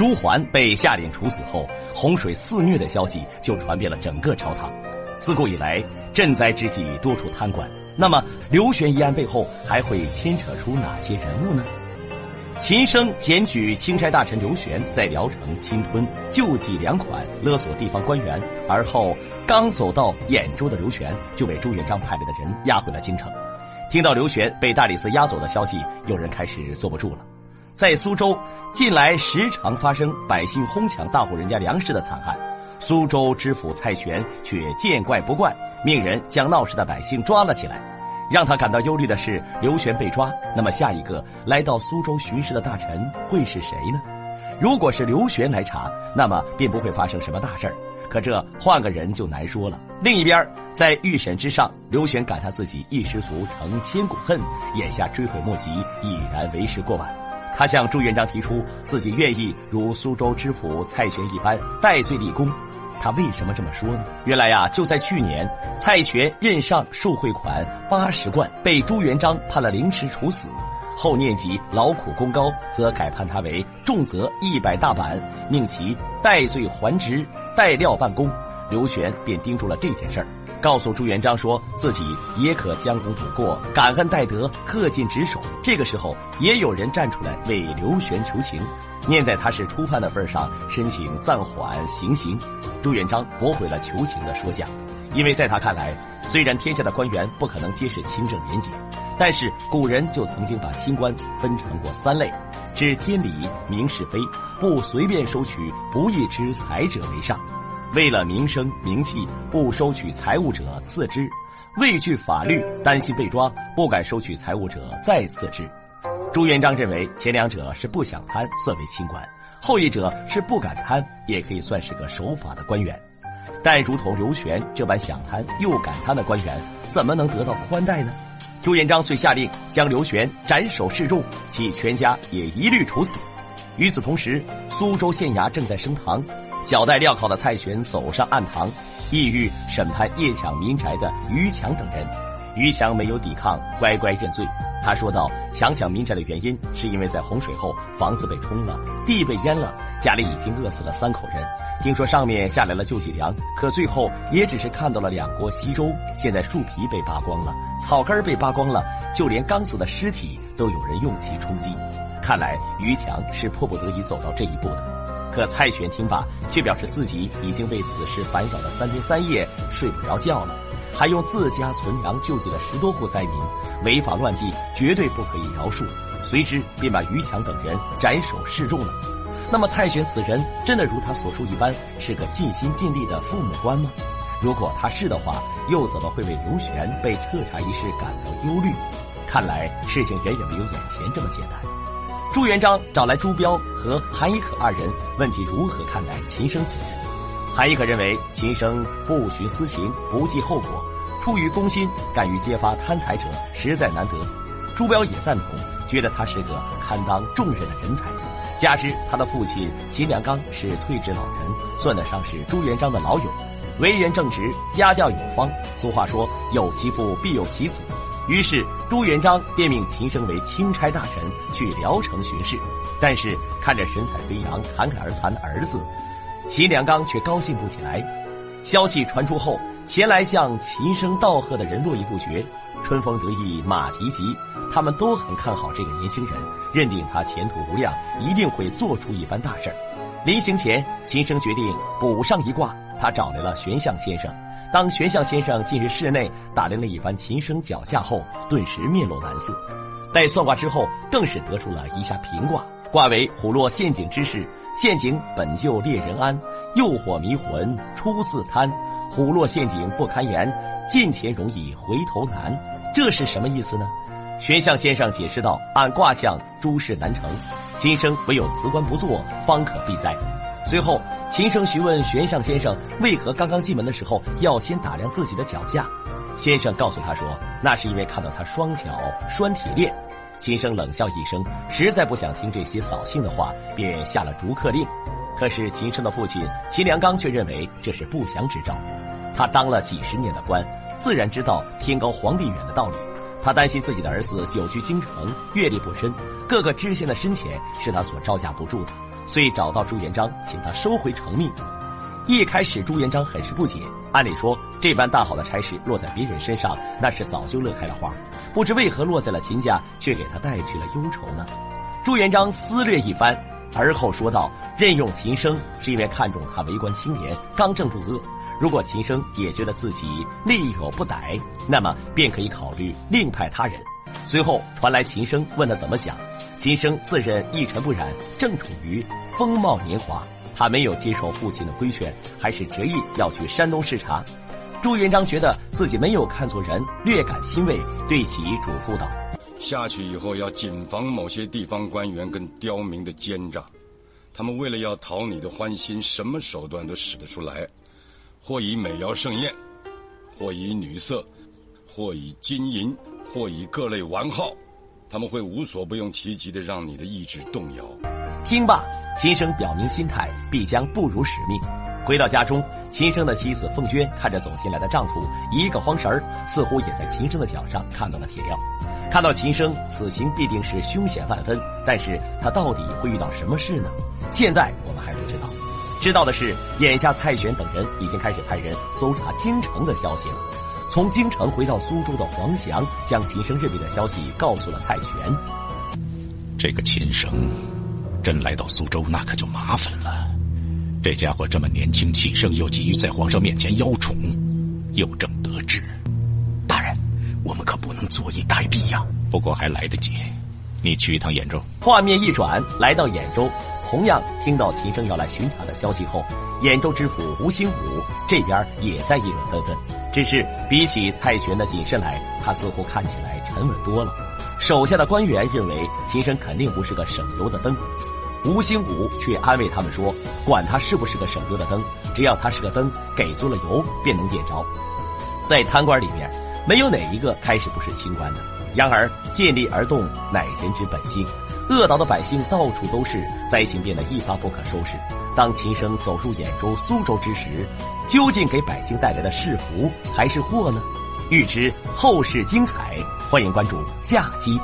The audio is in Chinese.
朱桓被下令处死后，洪水肆虐的消息就传遍了整个朝堂。自古以来，赈灾之际多处贪官。那么，刘玄一案背后还会牵扯出哪些人物呢？秦升检举钦差大臣刘玄在聊城侵吞救济粮款，勒索地方官员。而后刚走到兖州的刘玄就被朱元璋派来的人押回了京城。听到刘玄被大理寺押走的消息，有人开始坐不住了。在苏州，近来时常发生百姓哄抢大户人家粮食的惨案。苏州知府蔡玄却见怪不怪，命人将闹事的百姓抓了起来。让他感到忧虑的是，刘玄被抓，那么下一个来到苏州巡视的大臣会是谁呢？如果是刘玄来查，那么便不会发生什么大事儿。可这换个人就难说了。另一边，在预审之上，刘玄感叹自己一失足成千古恨，眼下追悔莫及，已然为时过晚。他向朱元璋提出，自己愿意如苏州知府蔡玄一般戴罪立功。他为什么这么说呢？原来呀，就在去年，蔡玄任上受贿款八十贯，被朱元璋判了凌迟处死。后念及劳苦功高，则改判他为重责一百大板，命其戴罪还职，代料办公。刘玄便盯住了这件事儿，告诉朱元璋说自己也可将功补过，感恩戴德，恪尽职守。这个时候，也有人站出来为刘玄求情，念在他是初犯的份上，申请暂缓行刑。朱元璋驳回了求情的说项，因为在他看来，虽然天下的官员不可能皆是清正廉洁，但是古人就曾经把清官分成过三类：知天理、明是非、不随便收取不义之财者为上；为了名声名气不收取财物者次之；畏惧法律担心被抓不敢收取财物者再次之。朱元璋认为前两者是不想贪，算为清官。后一者是不敢贪，也可以算是个守法的官员，但如同刘玄这般想贪又敢贪的官员，怎么能得到宽待呢？朱元璋遂下令将刘玄斩首示众，其全家也一律处死。与此同时，苏州县衙正在升堂，脚带镣铐的蔡玄走上案堂，意欲审判夜抢民宅的于强等人。于强没有抵抗，乖乖认罪。他说道：“强抢民宅的原因，是因为在洪水后房子被冲了，地被淹了，家里已经饿死了三口人。听说上面下来了救济粮，可最后也只是看到了两锅稀粥。现在树皮被扒光了，草根被扒光了，就连刚死的尸体都有人用其充饥。看来于强是迫不得已走到这一步的。可蔡玄听罢，却表示自己已经为此事烦扰了三天三夜，睡不着觉了。”还用自家存粮救济了十多户灾民，违法乱纪绝对不可以饶恕。随之便把于强等人斩首示众了。那么蔡玄此人真的如他所说一般是个尽心尽力的父母官吗？如果他是的话，又怎么会为刘玄被彻查一事感到忧虑？看来事情远远没有眼前这么简单。朱元璋找来朱标和韩一可二人，问其如何看待秦升此人。韩亦可认为秦升不徇私情，不计后果。出于公心，敢于揭发贪财者，实在难得。朱标也赞同，觉得他是个堪当重任的人才。加之他的父亲秦良刚是退职老人，算得上是朱元璋的老友，为人正直，家教有方。俗话说“有其父必有其子”，于是朱元璋便命秦升为钦差大臣，去聊城巡视。但是看着神采飞扬、侃侃而谈的儿子，秦良刚却高兴不起来。消息传出后。前来向秦升道贺的人络绎不绝，春风得意马蹄疾，他们都很看好这个年轻人，认定他前途无量，一定会做出一番大事临行前，秦升决定补上一卦，他找来了玄象先生。当玄象先生进入室内打量了一番琴声脚下后，顿时面露难色。待算卦之后，更是得出了一下平卦，卦为虎落陷阱之势，陷阱本就猎人安，诱惑迷魂出自贪。虎落陷阱不堪言，进前容易回头难，这是什么意思呢？玄象先生解释道：“按卦象，诸事难成，今生唯有辞官不做，方可避灾。”随后，秦升询问玄象先生为何刚刚进门的时候要先打量自己的脚下。先生告诉他说：“那是因为看到他双脚拴铁链。”秦升冷笑一声，实在不想听这些扫兴的话，便下了逐客令。可是秦升的父亲秦良刚却认为这是不祥之兆。他当了几十年的官，自然知道天高皇帝远的道理。他担心自己的儿子久居京城，阅历不深，各个知县的深浅是他所招架不住的，遂找到朱元璋，请他收回成命。一开始朱元璋很是不解，按理说这般大好的差事落在别人身上，那是早就乐开了花，不知为何落在了秦家，却给他带去了忧愁呢？朱元璋思虑一番，而后说道：“任用秦升是因为看中他为官清廉、刚正不阿。如果秦升也觉得自己力有不逮，那么便可以考虑另派他人。”随后传来秦升问他怎么想，秦升自认一尘不染，正处于风貌年华。他没有接受父亲的规劝，还是执意要去山东视察。朱元璋觉得自己没有看错人，略感欣慰，对其嘱咐道：“下去以后要谨防某些地方官员跟刁民的奸诈，他们为了要讨你的欢心，什么手段都使得出来，或以美肴盛宴，或以女色，或以金银，或以各类玩好，他们会无所不用其极的让你的意志动摇。”听罢，秦升表明心态，必将不辱使命。回到家中，秦升的妻子凤娟看着走进来的丈夫，一个慌神儿，似乎也在秦升的脚上看到了铁料。看到秦升此行必定是凶险万分，但是他到底会遇到什么事呢？现在我们还不知道。知道的是，眼下蔡玄等人已经开始派人搜查京城的消息了。从京城回到苏州的黄翔，将秦升任命的消息告诉了蔡玄。这个秦升。真来到苏州，那可就麻烦了。这家伙这么年轻气盛，又急于在皇上面前邀宠，又正得志。大人，我们可不能坐以待毙呀。不过还来得及，你去一趟兖州。画面一转，来到兖州，同样听到秦升要来巡查的消息后，兖州知府吴兴武这边也在议论纷纷。只是比起蔡玄的谨慎来，他似乎看起来沉稳多了。手下的官员认为秦升肯定不是个省油的灯。吴兴武却安慰他们说：“管他是不是个省油的灯，只要他是个灯，给足了油便能点着。”在贪官里面，没有哪一个开始不是清官的。然而见利而动乃人之本性，恶岛的百姓到处都是，灾情变得一发不可收拾。当秦升走入兖州、苏州之时，究竟给百姓带来的是福还是祸呢？欲知后事精彩，欢迎关注下集。